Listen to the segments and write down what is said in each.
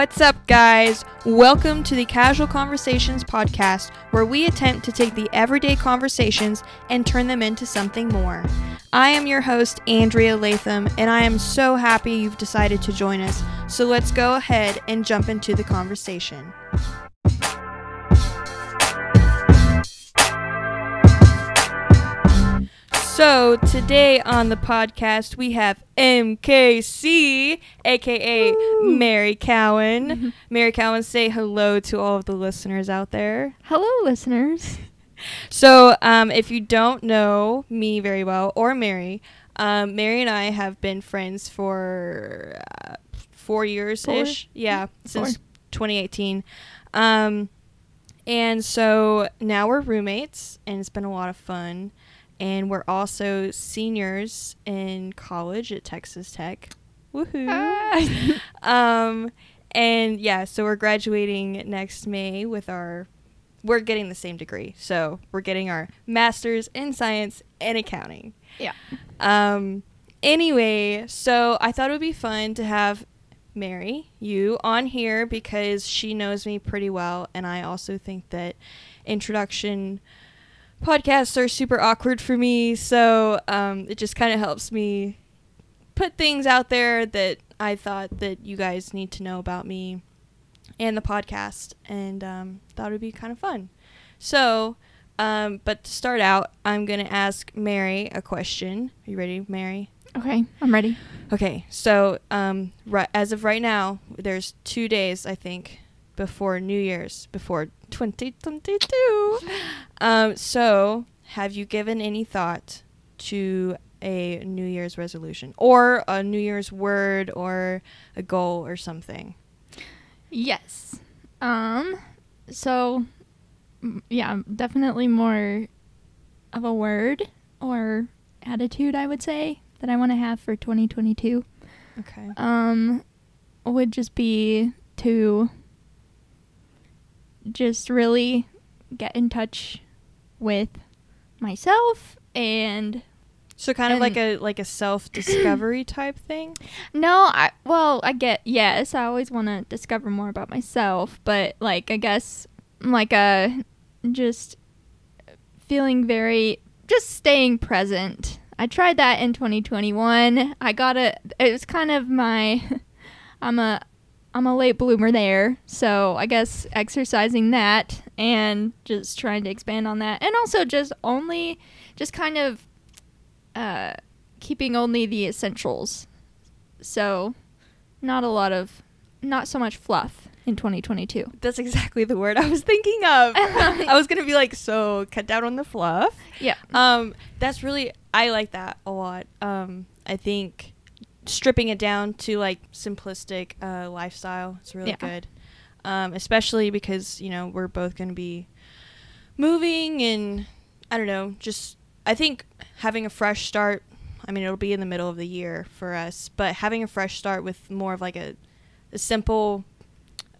What's up, guys? Welcome to the Casual Conversations podcast, where we attempt to take the everyday conversations and turn them into something more. I am your host, Andria Latham, and I am so happy you've decided to join us. So let's go ahead and jump into the conversation. So, today on the podcast, we have MKC, aka. Mary Cowan. Mary Cowan, say hello to all of the listeners out there. Hello, listeners. So, um, if you don't know me very well or Mary, um, Mary and I have been friends for uh, four years ish. Yeah, since 2018. Um, and so now we're roommates, and it's been a lot of fun. And we're also seniors in college at Texas Tech. Woohoo! Ah. um, and yeah, so we're graduating next May with our. We're getting the same degree, so we're getting our master's in science and accounting. Yeah. Um. Anyway, so I thought it would be fun to have Mary you on here because she knows me pretty well, and I also think that introduction podcasts are super awkward for me. So um, it just kind of helps me put things out there that I thought that you guys need to know about me and the podcast, and um, thought it would be kind of fun. So, um, but to start out, I'm gonna ask Mary a question. Are you ready, Mary? Okay, I'm ready. Okay, so um, ri- as of right now, there's two days I think before New Year's, before 2022. Um, so, have you given any thought to a New Year's resolution or a New Year's word or a goal or something? Yes. Um. So, yeah, definitely more of a word or attitude, I would say, that I want to have for 2022. Okay. Um, would just be to just really get in touch with myself and So kind of like a like a self discovery type thing. No, I well, I get yes. I always want to discover more about myself, but like I guess like a just feeling very just staying present. I tried that in 2021. I got a it was kind of my I'm a I'm a late bloomer there, so I guess exercising that and just trying to expand on that and also just only just kind of uh keeping only the essentials so, not a lot of, not so much fluff in 2022. That's exactly the word I was thinking of. I was gonna be like, so cut down on the fluff. Yeah. Um, that's really I like that a lot. Um, I think stripping it down to like simplistic uh, lifestyle is really Yeah. good. Um, especially because you know we're both going to be moving and I don't know, just I think having a fresh start. I mean, it'll be in the middle of the year for us, but having a fresh start with more of like a, a simple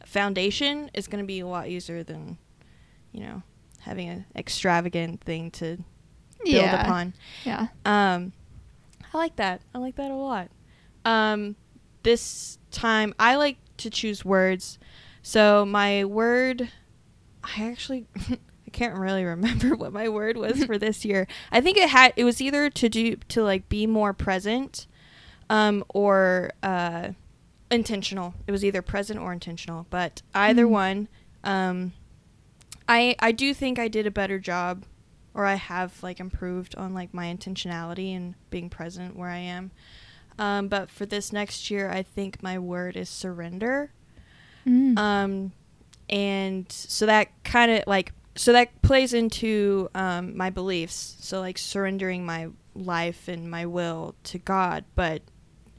foundation is going to be a lot easier than, you know, having an extravagant thing to build yeah. upon. Yeah. Um, I like that. I like that a lot. Um, this time I like to choose words. So my word, I actually I can't really remember what my word was for this year. I think it had it was either to do to like be more present, um, or uh, intentional. It was either present or intentional. But either Mhm. one, um, I I do think I did a better job or I have like improved on like my intentionality and being present where I am. Um, but for this next year, I think my word is surrender. Mm. Um, and so that kind of like so that plays into um, my beliefs. So like surrendering my life and my will to God, but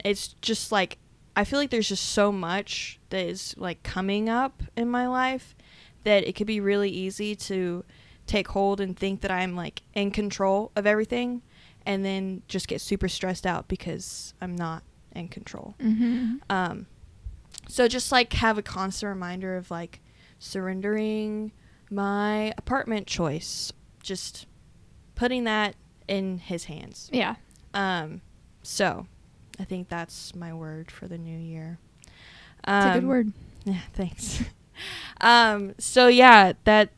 it's just like I feel like there's just so much that is like coming up in my life that it could be really easy to take hold and think that I'm like in control of everything and then just get super stressed out because I'm not in control. hmm Um, so just like have a constant reminder of like surrendering my apartment choice, just putting that in his hands. Yeah. Um, so I think that's my word for the new year. It's a good Um, word. Yeah, thanks. um, so yeah, that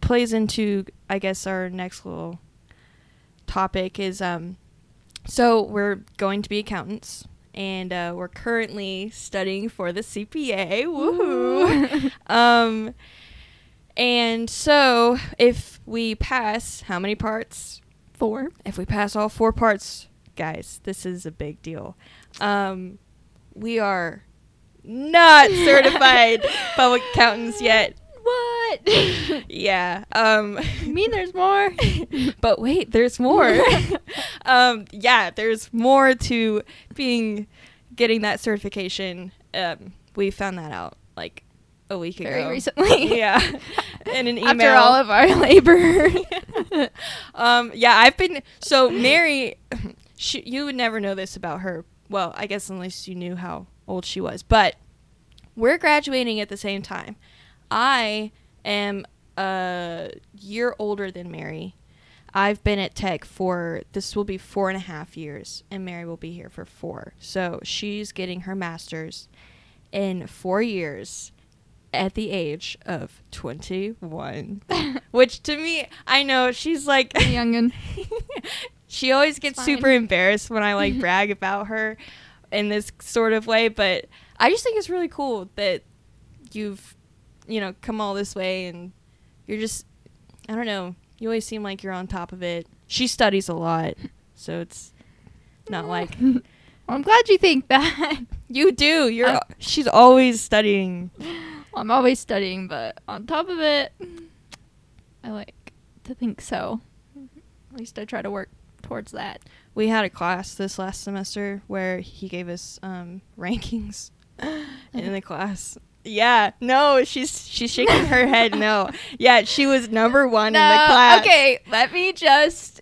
plays into I guess our next little topic is um so we're going to be accountants and uh, we're currently studying for the CPA. Woohoo! um and so if we pass how many parts? Four. If we pass all four parts, guys, this is a big deal. Um we are not certified public accountants yet. What? Yeah. Um you mean there's more? but wait, there's more. um yeah, there's more to being getting that certification. Um we found that out like a week Very ago. recently. yeah. In an email. After all of our labor. um yeah, I've been so Mary she, you would never know this about her. Well, I guess unless you knew how old she was. But we're graduating at the same time. I am a year older than Mary. I've been at Tech for this will be four and a half years, and Mary will be here for four. So she's getting her master's in four years at the age of 21. Which to me, I know she's like Youngin. she always gets super embarrassed when I like brag about her in this sort of way, but I just think it's really cool that you've, you know, come all this way and you're just, I don't know, you always seem like you're on top of it. She studies a lot, so it's not like Well, I'm glad you think that. you do. You're Uh, she's always studying. I'm always studying, but on top of it, I like to think so. At least I try to work towards that. We had a class this last semester where he gave us um, rankings in the class. Yeah, no, she's she's shaking her head. No, yeah, she was number one in the class. Okay, let me just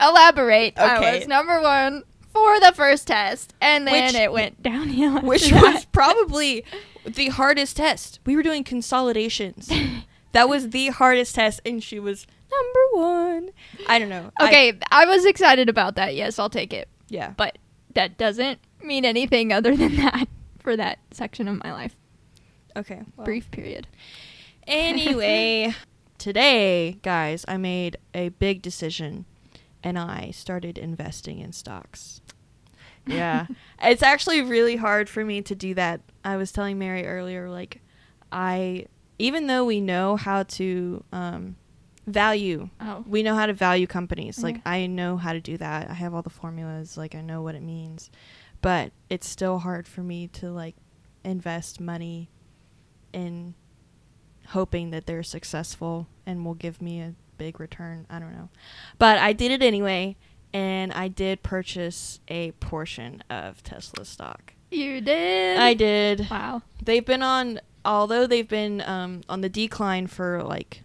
elaborate. I was number one for the first test, and then Which- it went downhill. which that. was probably the hardest test. We were doing consolidations. that was the hardest test, and she was number one. I don't know. I- okay. I, was excited about that. Yes, I'll take it. yeah. But that doesn't mean anything other than that for that section of my life. Okay. well. Brief period. Anyway, today, guys, I made a big decision and I started investing in stocks. Yeah. it's actually really hard for me to do that. I was telling Mary earlier, like, I, even though we know how to um, value, Oh. we know how to value companies. Like, I know how to do that. I have all the formulas. Like, I know what it means. But it's still hard for me to, like, invest money in hoping that they're successful and will give me a big return. I don't know. But I did it anyway, and I did purchase a portion of Tesla stock. You did. I did. Wow. They've been on, although they've been um, on the decline for like,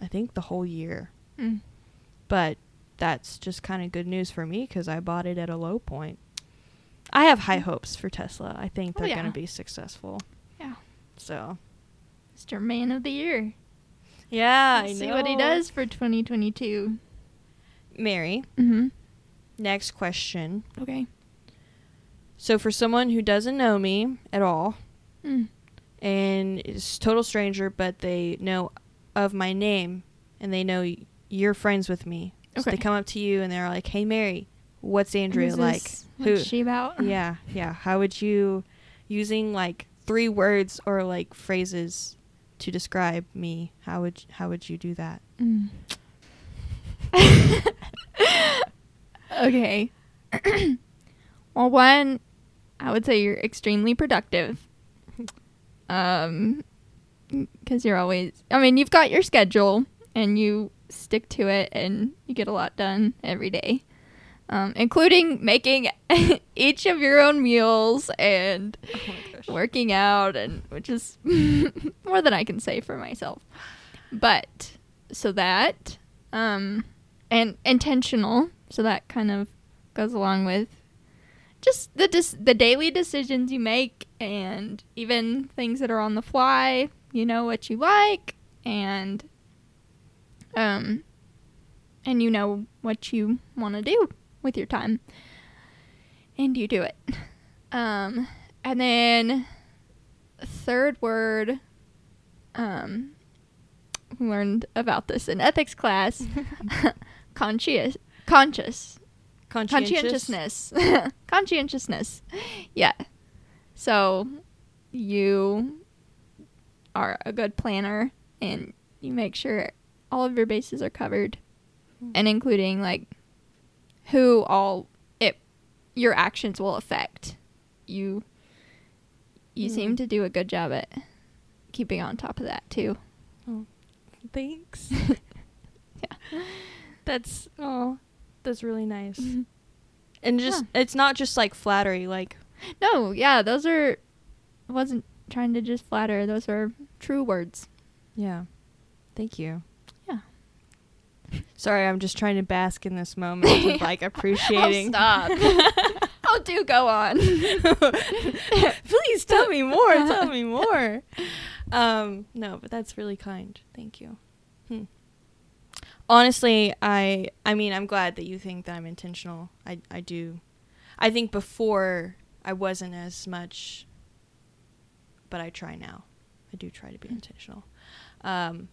I think the whole year. Mm. But that's just kind of good news for me because I bought it at a low point. I have high hopes for Tesla. I think Oh, they're yeah. going to be successful. So, Mr. Man of the Year. yeah, Let's I see what he does for 2022. Mary, Mm-hmm. next question. Okay. So, for someone who doesn't know me at all Mm. and is total stranger, but they know of my name and they know you're friends with me, so they come up to you and they're like, "Hey, Mary, what's Andria Who's like? What's she about? yeah, yeah. How would you using like three words or like phrases to describe me? How would how would you do that? Mm. okay. well, one, I would say you're extremely productive. Um, because you're always, I mean, you've got your schedule and you stick to it and you get a lot done every day. Um, including making each of your own meals and Oh working out and which is more than I can say for myself. But so that um and intentional, so that kind of goes along with just the dis- the daily decisions you make and even things that are on the fly, you know what you like and um and you know what you want to do with your time. And you do it. Um and then third word, um, learned about this in ethics class. conscious, conscious, Conscientious. conscientiousness, conscientiousness. Yeah. So, you are a good planner, and you make sure all of your bases are covered, Hmm. and including like who all it your actions will affect. You you Hmm. seem to do a good job at keeping on top of that too. Oh, thanks. Yeah. That's oh, that's really nice. Mhm. And just Yeah. it's not just like flattery. Like No, yeah, those are I wasn't trying to just flatter. Those are true words. yeah, thank you. Sorry, I'm just trying to bask in this moment of like appreciating. oh, stop. Oh, do go on. Please tell me more. Tell me more. Um, no, but that's really kind. Thank you. Hmm. Honestly, I I mean, I'm glad that you think that I'm intentional. I I do. I think before I wasn't as much but I try now. I do try to be intentional. Um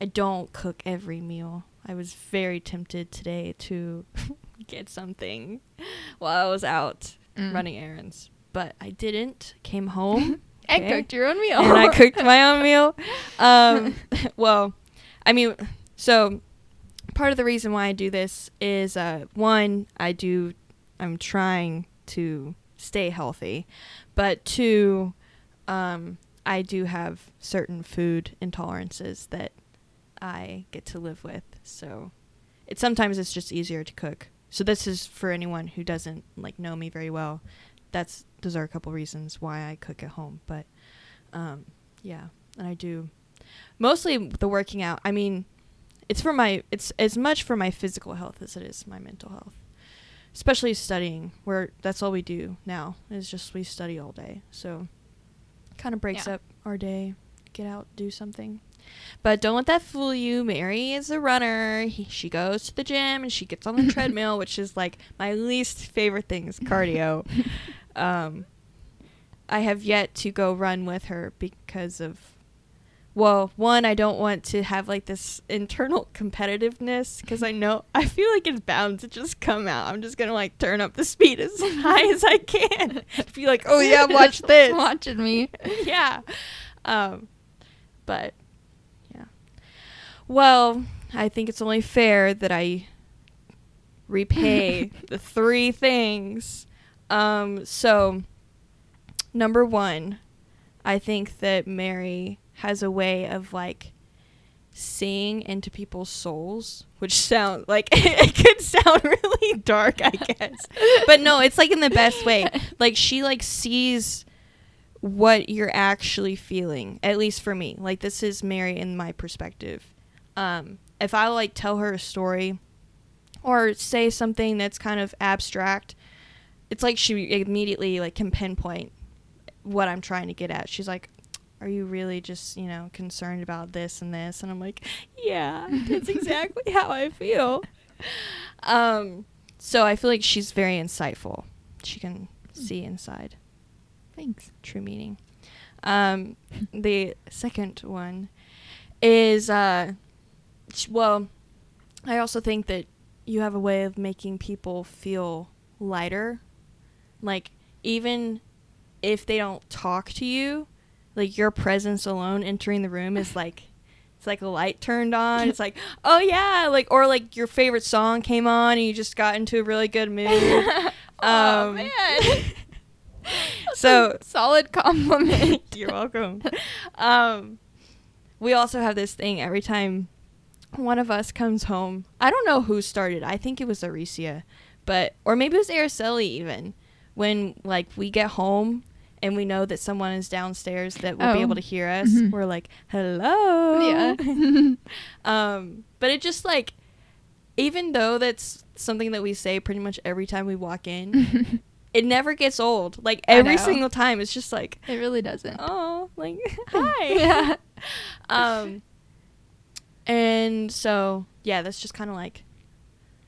I don't cook every meal. I was very tempted today to get something while I was out Mm. running errands, but I didn't. Came home And okay, cooked your own meal. and I cooked my own meal. Um, well, I mean, so part of the reason why I do this is uh, one, I do, I'm trying to stay healthy, but two, um, I do have certain food intolerances that I get to live with. So it sometimes it's just easier to cook. So this is for anyone who doesn't like know me very well. That's those are a couple reasons why I cook at home, but um, yeah, and I do mostly the working out. I mean, it's for my it's as much for my physical health as it is my mental health. Especially studying, where that's all we do now is just we study all day. So kind of breaks Yeah. up our day. Get out, do something. But don't let that fool you. Mary is a runner. He, she goes to the gym and she gets on the treadmill, which is like my least favorite thing is cardio. um, I have yet to go run with her because of, well, one, I don't want to have like this internal competitiveness because I know, I feel like it's bound to just come out. I'm just going to like turn up the speed as high as I can. Be like, oh yeah, watch this. Watching me. yeah. Um, but. Well, I think it's only fair that I repay the three things. Um, so number one, I think that Mary has a way of like seeing into people's souls, which sound like it could sound really dark, I guess. But no, it's like in the best way. Like she like sees what you're actually feeling at least for me like this is mary in my perspective um if i like tell her a story or say something that's kind of abstract it's like she immediately like can pinpoint what i'm trying to get at. She's like are you really just you know concerned about this and this? And i'm like yeah that's exactly how i feel. Um so i feel like she's very insightful. She can see inside. Thanks. true meaning. Um, the second one is uh, well, I also think that you have a way of making people feel lighter. Like even if they don't talk to you, like your presence alone entering the room is like it's like a light turned on. It's like, oh yeah, like or like your favorite song came on and you just got into a really good mood. oh Um, man. so solid compliment. You're welcome. um, we also have this thing every time one of us comes home. I don't know who started. I think it was Aricia, but or maybe it was Araceli even. When like we get home and we know that someone is downstairs that will be Oh. able to hear us, Mhm. we're like, "Hello." Yeah. um, but it just like, even though that's something that we say pretty much every time we walk in, it never gets old. Like every single time, it's just like, it really doesn't. oh, like hi. Yeah. Um, and so yeah, that's just kind of like,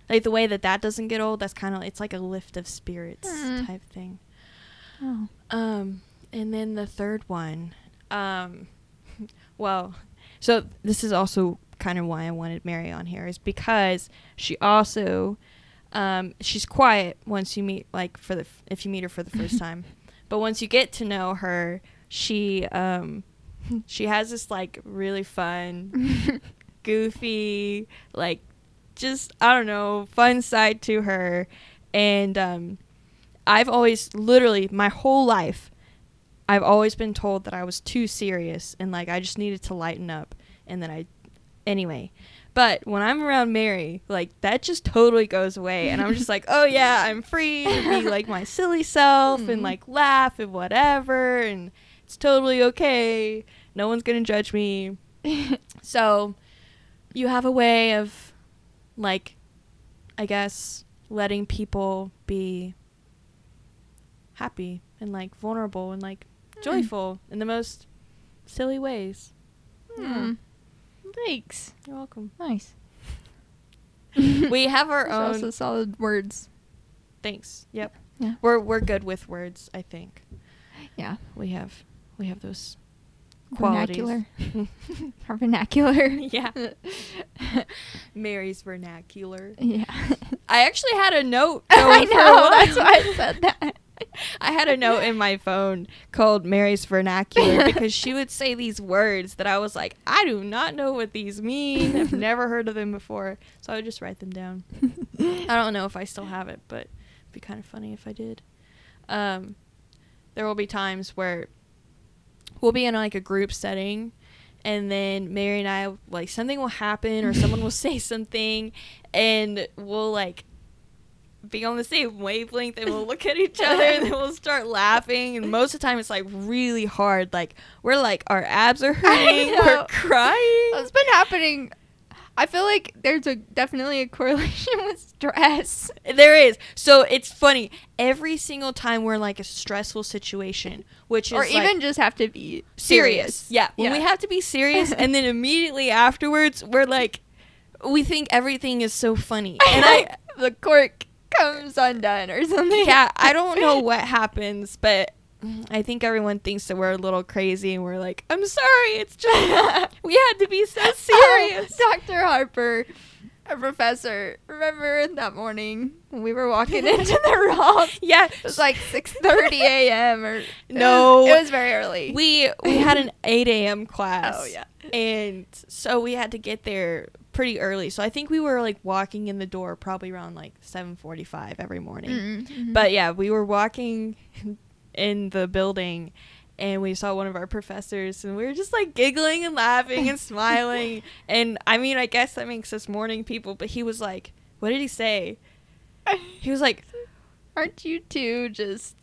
like the way that that doesn't get old. That's kind of it's like a lift of spirits Mm. type thing. Oh. Um, and then the third one, um, well, so this is also kind of why I wanted Mary on here is because she also, um, she's quiet once you meet like for the f- if you meet her for the first time, but once you get to know her, she um, she has this like really fun, goofy, like just I don't know, fun side to her, and um, I've always literally my whole life I've always been told that I was too serious and like I just needed to lighten up and then I anyway. But when I'm around Mary, like that just totally goes away and I'm just like, "Oh yeah, I'm free to be like my silly self and Mhm. like laugh and whatever and it's totally okay. No one's going to judge me." So, you have a way of like I guess letting people be happy and like vulnerable and like Mm. joyful in the most silly ways. Hmm. Thanks. You're welcome. Nice. we have our Those own also solid words. thanks. Yep. Yeah. We're we're good with words, I think. Yeah. We have we have those qualities. Vernacular. Our vernacular. yeah. Mary's vernacular. yeah. I actually had a note. I going for a know. That's why I said that. I had a note in my phone called Mary's vernacular because she would say these words that I was like, I do not know what these mean. I've never heard of them before. So I would just write them down. I don't know if I still have it, but it'd be kind of funny if I did. Um, there will be times where we'll be in like a group setting and then Mary and I like something will happen or someone will say something and we'll like be on the same wavelength and we'll look at each other and then we'll start laughing and most of the time it's like really hard like we're like our abs are hurting we're crying It's been happening. I feel like there's a definitely a correlation with stress. There is. So it's funny. Every single time we're in like a stressful situation, which is or like, even just have to be serious. Yeah. When we have to be serious and then immediately afterwards we're like we think everything is so funny. And I the cork comes undone or something. yeah, I don't know what happens, but I think everyone thinks that we're a little crazy and we're like, I'm sorry, it's just we had to be so serious. Oh, Dr. Harper, a professor, remember that morning when we were walking into the room? yeah. It was like 6:30 a.m. or No. it was, it was very early. we we had an 8 a.m. class. Oh, yeah. And so we had to get there pretty early. So I think we were like walking in the door probably around like 7:45 every morning. Mm, mhm. But yeah, we were walking in the building and we saw one of our professors and we were just like giggling and laughing and smiling. And I mean, I guess that makes us morning people, but he was like, what did he say? He was like, aren't you two just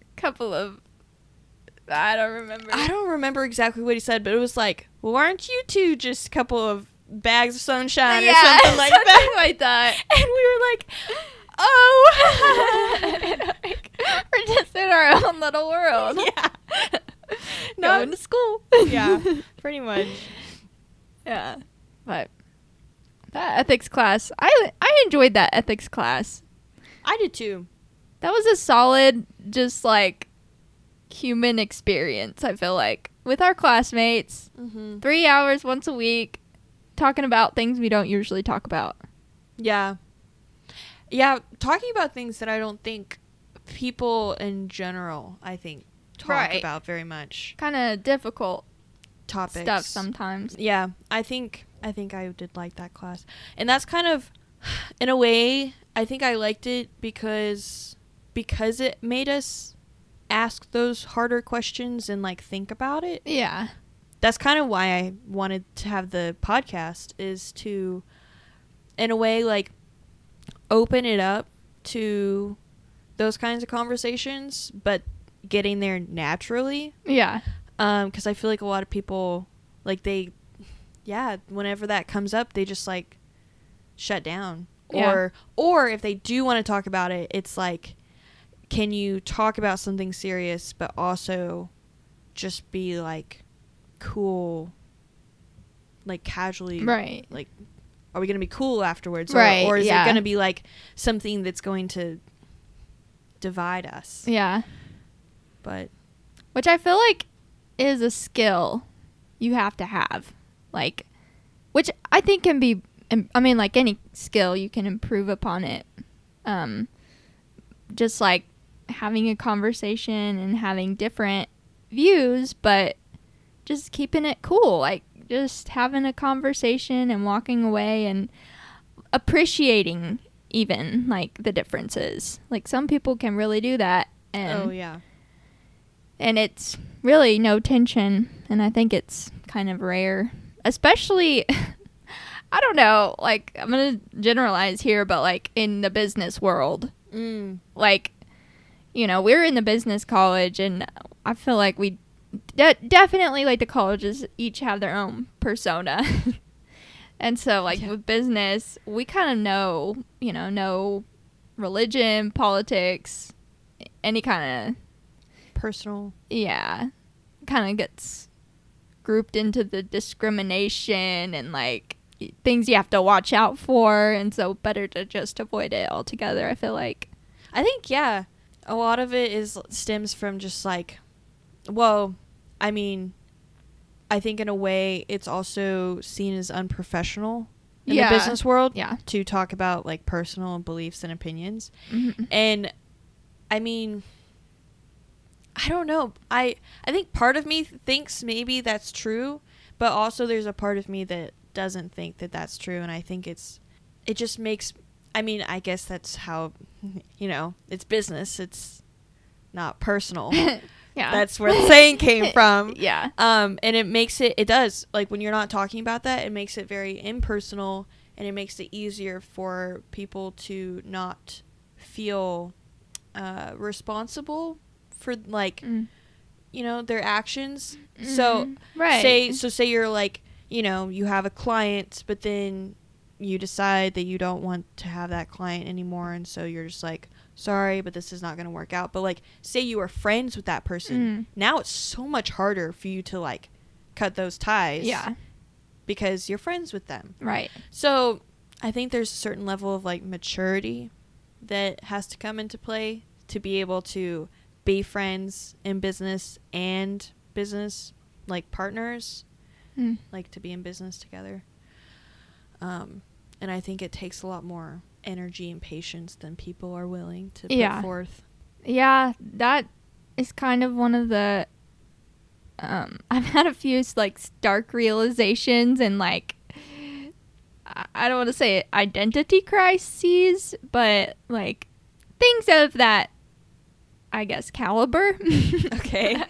a couple of I don't remember. I don't remember exactly what he said, but it was like, well, aren't you two just a couple of bags of sunshine or something like something that? like that. And we were like, oh. Like, we're just in our own little world. yeah. Going to school. yeah, pretty much. Yeah. But that ethics class, I I enjoyed that ethics class. I did too. That was a solid just like human experience, I feel like. With our classmates, Mm-hmm. 3 hours once a week talking about things we don't usually talk about. Yeah. Yeah, talking about things that I don't think people in general, I think, talk Right. about very much. Kind of difficult Topics. stuff sometimes. Yeah, I think I think I did like that class. And that's kind of in a way, I think I liked it because because it made us ask those harder questions and like think about it. Yeah. that's kind of why I wanted to have the podcast is to in a way like open it up to those kinds of conversations but getting there naturally Yeah. um cuz I feel like a lot of people like they yeah whenever that comes up they just like shut down Yeah. or or if they do want to talk about it it's like can you talk about something serious but also just be like cool like casually Right. like are we going to be cool afterwards Right, or, or is yeah. it going to be like something that's going to divide us Yeah. but which I feel like is a skill you have to have. Like, which I think can be, I mean, like any skill, you can improve upon it. Um, just like having a conversation and having different views, but just keeping it cool. Like, just having a conversation and walking away and appreciating even like the differences. Like, some people can really do that. And oh yeah. and it's really no tension and i think it's kind of rare especially i don't know like i'm gonna generalize here but like in the business world Mm. like you know we're in the business college and i feel like we de- definitely like the colleges each have their own persona and so like Yeah. with business we kind of know you know know religion politics any kind of Personal. yeah kind of gets grouped into the discrimination and like things you have to watch out for and so better to just avoid it altogether i feel like I think yeah, a lot of it is stems from just like, well, I mean, I think in a way it's also seen as unprofessional in Yeah. the business world yeah to talk about like personal beliefs and opinions. Mhm. And I mean, I don't know. I I think part of me thinks maybe that's true, but also there's a part of me that doesn't think that that's true and I think it's it just makes I mean, I guess that's how you know, it's business. It's not personal. yeah That's where the saying came from. yeah Um, and it makes it, it does, like when you're not talking about that, it makes it very impersonal and it makes it easier for people to not feel uh, responsible for, like, Mm. you know, their actions. So, Mhm. right say, so say you're like, you know, you have a client, but then you decide that you don't want to have that client anymore. And so you're just like, sorry, but this is not going to work out. But like, say you were friends with that person. Mm. Now it's so much harder for you to like cut those ties. yeah Because you're friends with them. right So I think there's a certain level of like maturity that has to come into play to be able to be friends in business and business like partners, Mm. like to be in business together. Um, and I think it takes a lot more energy and patience than people are willing to Yeah. put forth. Yeah, that is kind of one of the. Um, I've had a few like stark realizations and like, I- don't want to say identity crises, but like things of that, I guess, caliber. Okay.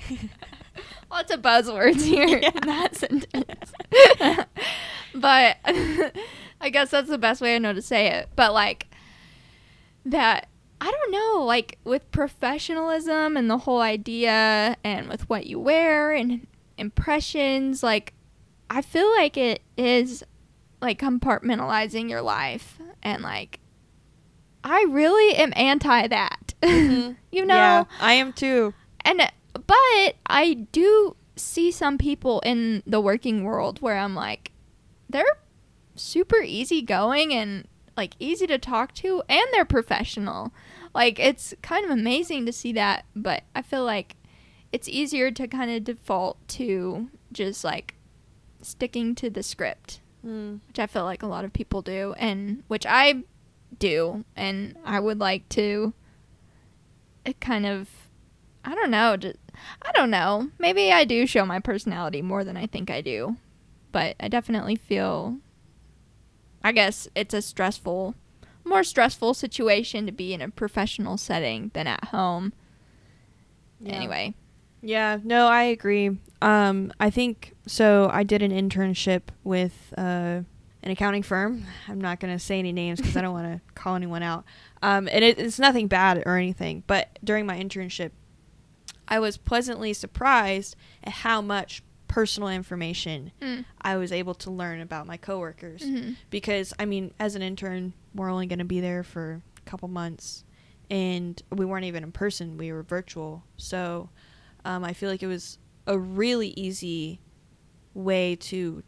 Lots of buzzwords here Yeah. in that sentence. but I guess that's the best way I know to say it. But like that I don't know, like with professionalism and the whole idea and with what you wear and impressions, like I feel like it is like compartmentalizing your life and like I really am anti that. Mhm. you know? Yeah, I am too. And but I do see some people in the working world where I'm like they're super easygoing and like easy to talk to and they're professional. Like it's kind of amazing to see that, but I feel like it's easier to kind of default to just like sticking to the script, Mm. which I feel like a lot of people do and which I do and I would like to it kind of I don't know, just, I don't know. Maybe I do show my personality more than I think I do. But I definitely feel I guess it's a stressful more stressful situation to be in a professional setting than at home. Yeah. Anyway. Yeah, no, I agree. Um, I think so. I did an internship with uh, an accounting firm. I'm not going to say any names because I don't want to call anyone out. Um, and it, it's nothing bad or anything. But during my internship, I was pleasantly surprised at how much personal information Mm. I was able to learn about my coworkers. Mhm. Because, I mean, as an intern, we're only going to be there for a couple months. And we weren't even in person, we were virtual. So um, I feel like it was a really easy way to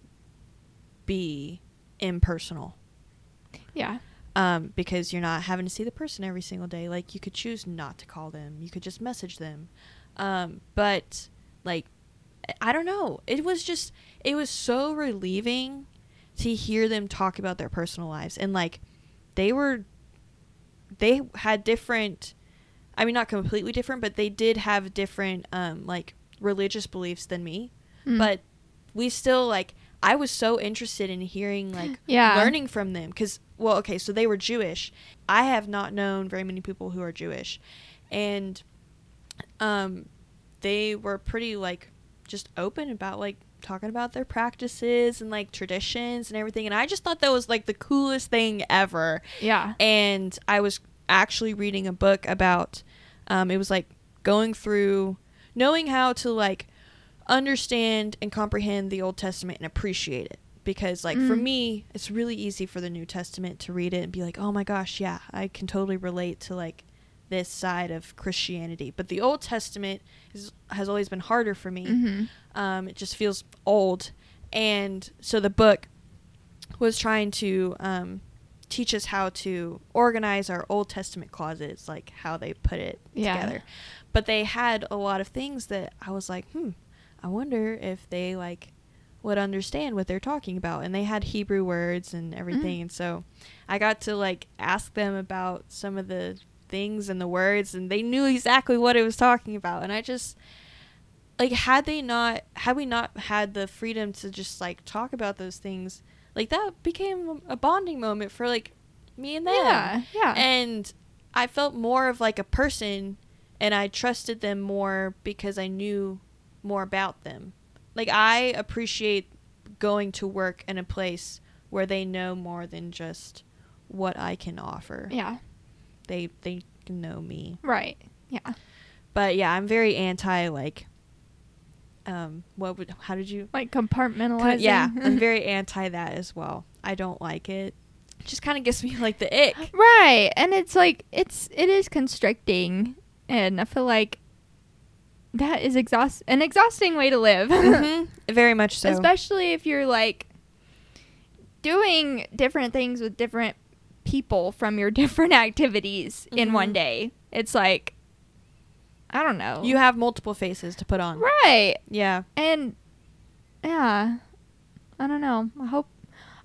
be impersonal Yeah. um, because you're not having to see the person every single day. Like you could choose not to call them, you could just message them. Um, but like, I don't know. It was just it was so relieving to hear them talk about their personal lives and like they were they had different I mean not completely different, but they did have different um like religious beliefs than me. Mm. But we still like I was so interested in hearing like Yeah. learning from them cuz well okay, so they were Jewish. I have not known very many people who are Jewish. And um they were pretty like just open about like talking about their practices and like traditions and everything and I just thought that was like the coolest thing ever yeah. and I was actually reading a book about um, it was like going through knowing how to like understand and comprehend the Old Testament and appreciate it because like for Mm. me it's really easy for the New Testament to read it and be like oh my gosh yeah I can totally relate to like this side of Christianity but the Old Testament is, has always been harder for me hmm um, it just feels old. And so the book was trying to um, teach us how to organize our Old Testament closets, like how they put it Yeah. together. But they had a lot of things that I was like, hmm, I wonder if they like would understand what they're talking about. And they had Hebrew words and everything. Mm. And so I got to like ask them about some of the things and the words, and they knew exactly what it was talking about. And I just like had they not had we not had the freedom to just like talk about those things like that became a bonding moment for like me and them Yeah. Yeah. and i felt more of like a person and i trusted them more because i knew more about them like i appreciate going to work in a place where they know more than just what i can offer yeah. They they know me Right. Yeah. but yeah i'm very anti like um what would how did you Like compartmentalizing. yeah i'm very anti that as well i don't like it it just kind of gives me like the ick Right. And it's like it's it is constricting and I feel like that is exhaust an exhausting way to live. Mhm. very much so Especially if you're like doing different things with different people from your different activities in one Mhm. day. It's like I don't know. you have multiple faces to put on right. yeah And yeah. I don't know. I hope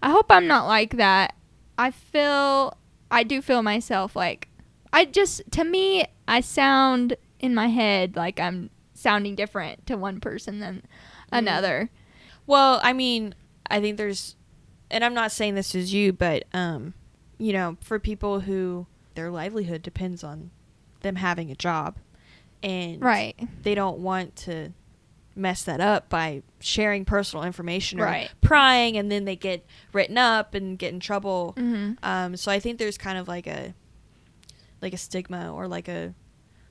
I hope I'm not like that. I feel I do feel myself like I just to me I sound in my head like I'm sounding different to one person than another. well i mean i think there's and i'm not saying this is you but um you know for people who their livelihood depends on them having a job and Right. they don't want to mess that up by sharing personal information or Right. prying and then they get written up and get in trouble Mhm. um so i think there's kind of like a like a stigma or like a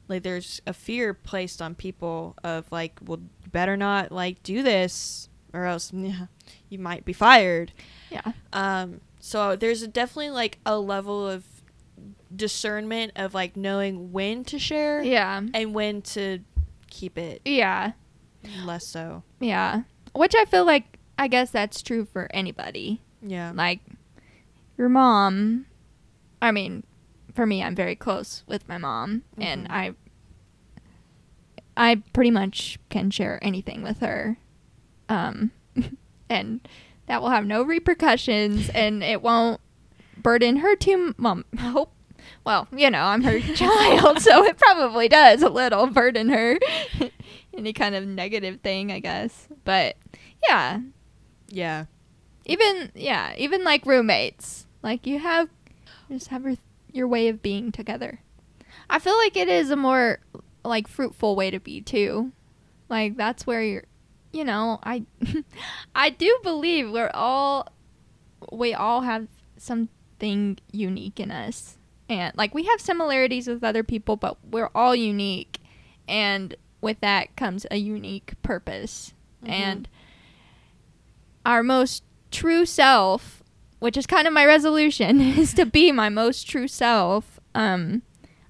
like there's a fear placed on people of like well better not like do this or else yeah, you might be fired Yeah. um so there's definitely like a level of discernment of like knowing when to share Yeah. and when to keep it Yeah. less so. Yeah. Which I feel like I guess that's true for anybody. Yeah. Like your mom I mean, for me I'm very close with my mom and Mhm. I I pretty much can share anything with her. Um and that will have no repercussions and it won't burden her too mom hope well, you know, I'm her child, so it probably does a little burden her. Any kind of negative thing, I guess. But yeah, yeah. even yeah, even like roommates, like you have just have your your way of being together. I feel like it is a more like fruitful way to be too. Like that's where you're, you know, I I do believe we're all we all have something unique in us. And like we have similarities with other people, but we're all unique and with that comes a unique purpose. Mhm. And our most true self, which is kind of my resolution, is to be my most true self. Um,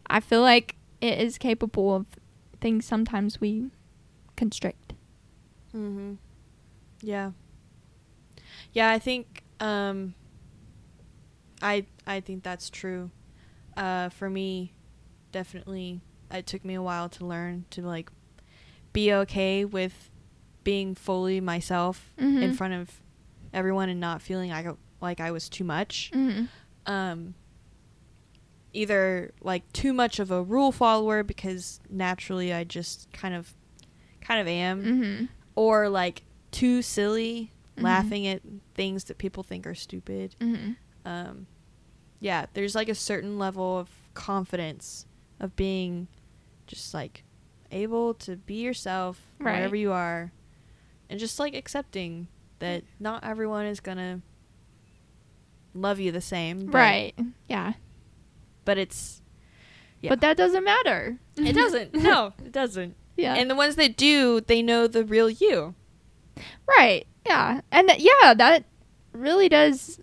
I feel like it is capable of things sometimes we constrict. Mhm. Yeah. Yeah, I think um I I think that's true. Uh for me definitely it took me a while to learn to like be okay with being fully myself in Mhm. front of everyone and not feeling like I, like I was too much. Mhm. Um, either like too much of a rule follower because naturally I just kind of kind of am Mhm. Or like too silly Mhm. laughing at things that people think are stupid. Mhm. Um, yeah, there's like a certain level of confidence of being just like able to be yourself Right. wherever you are and just like accepting that not everyone is gonna love you the same Right. Yeah. but it's yeah. But that doesn't matter. it doesn't no it doesn't yeah. and the ones that do they know the real you Right. Yeah. And th- yeah, that really does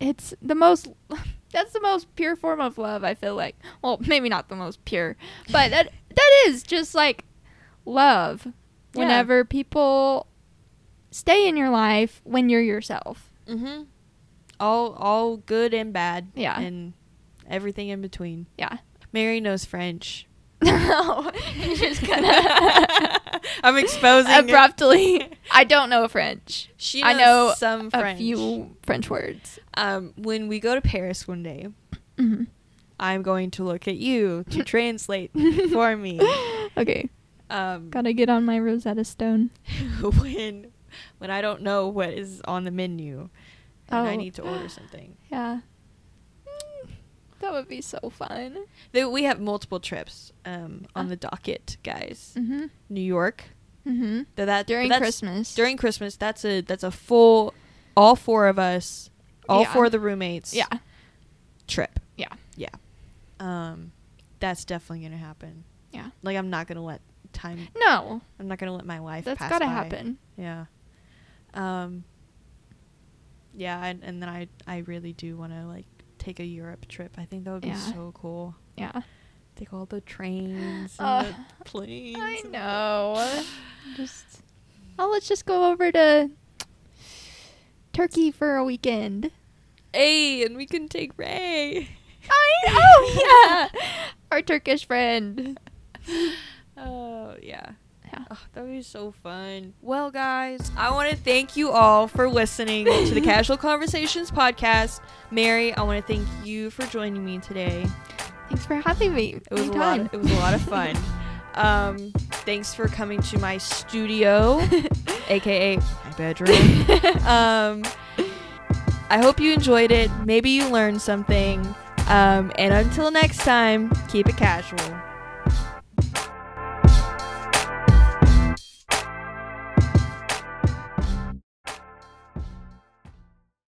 it's the most that's the most pure form of love, I feel like. Well, maybe not the most pure, but that that is just like love. Yeah. Whenever people stay in your life when you're yourself. mm-hmm all all good and bad Yeah. and everything in between Yeah. mary knows french no. You're just gonna i'm exposing abruptly. I don't know French. she I know some A french few French words. um when we go to paris one day hmm i'm going to look at you to translate for me Okay. um Gotta get on my Rosetta Stone. when when i don't know what is on the menu and i Oh. need to order something Yeah. That would be so fun. We have multiple trips um, on Ah. the docket, guys. Mm-hmm. New York. Mm-hmm. Th- That During that's- Christmas. During Christmas, that's a that's a full, all four of us, all Yeah. four of the roommates. Yeah. Trip. Yeah. Yeah. Um, that's definitely gonna happen. Yeah. Like I'm not gonna let time. No. I'm not gonna let my life. That's pass gotta by. happen. Yeah. Um. Yeah, and, and then I I really do want to like take a Europe trip. I think that would be Yeah. so cool. Yeah. Take all the trains and Uh, the planes. I know. Just oh, let's just go over to Turkey for a weekend. Hey, and we can take Ray. I oh yeah, our Turkish friend. Oh yeah. Yeah. Oh, that would be so fun. Well, guys, I want to thank you all for listening to the Casual Conversations podcast. Mary, I want to thank you for joining me today. Thanks for having me. It was a lot. Of, it was a lot of fun. Um, thanks for coming to my studio, aka my bedroom. um, I hope you enjoyed it. Maybe you learned something. Um, and until next time, keep it casual.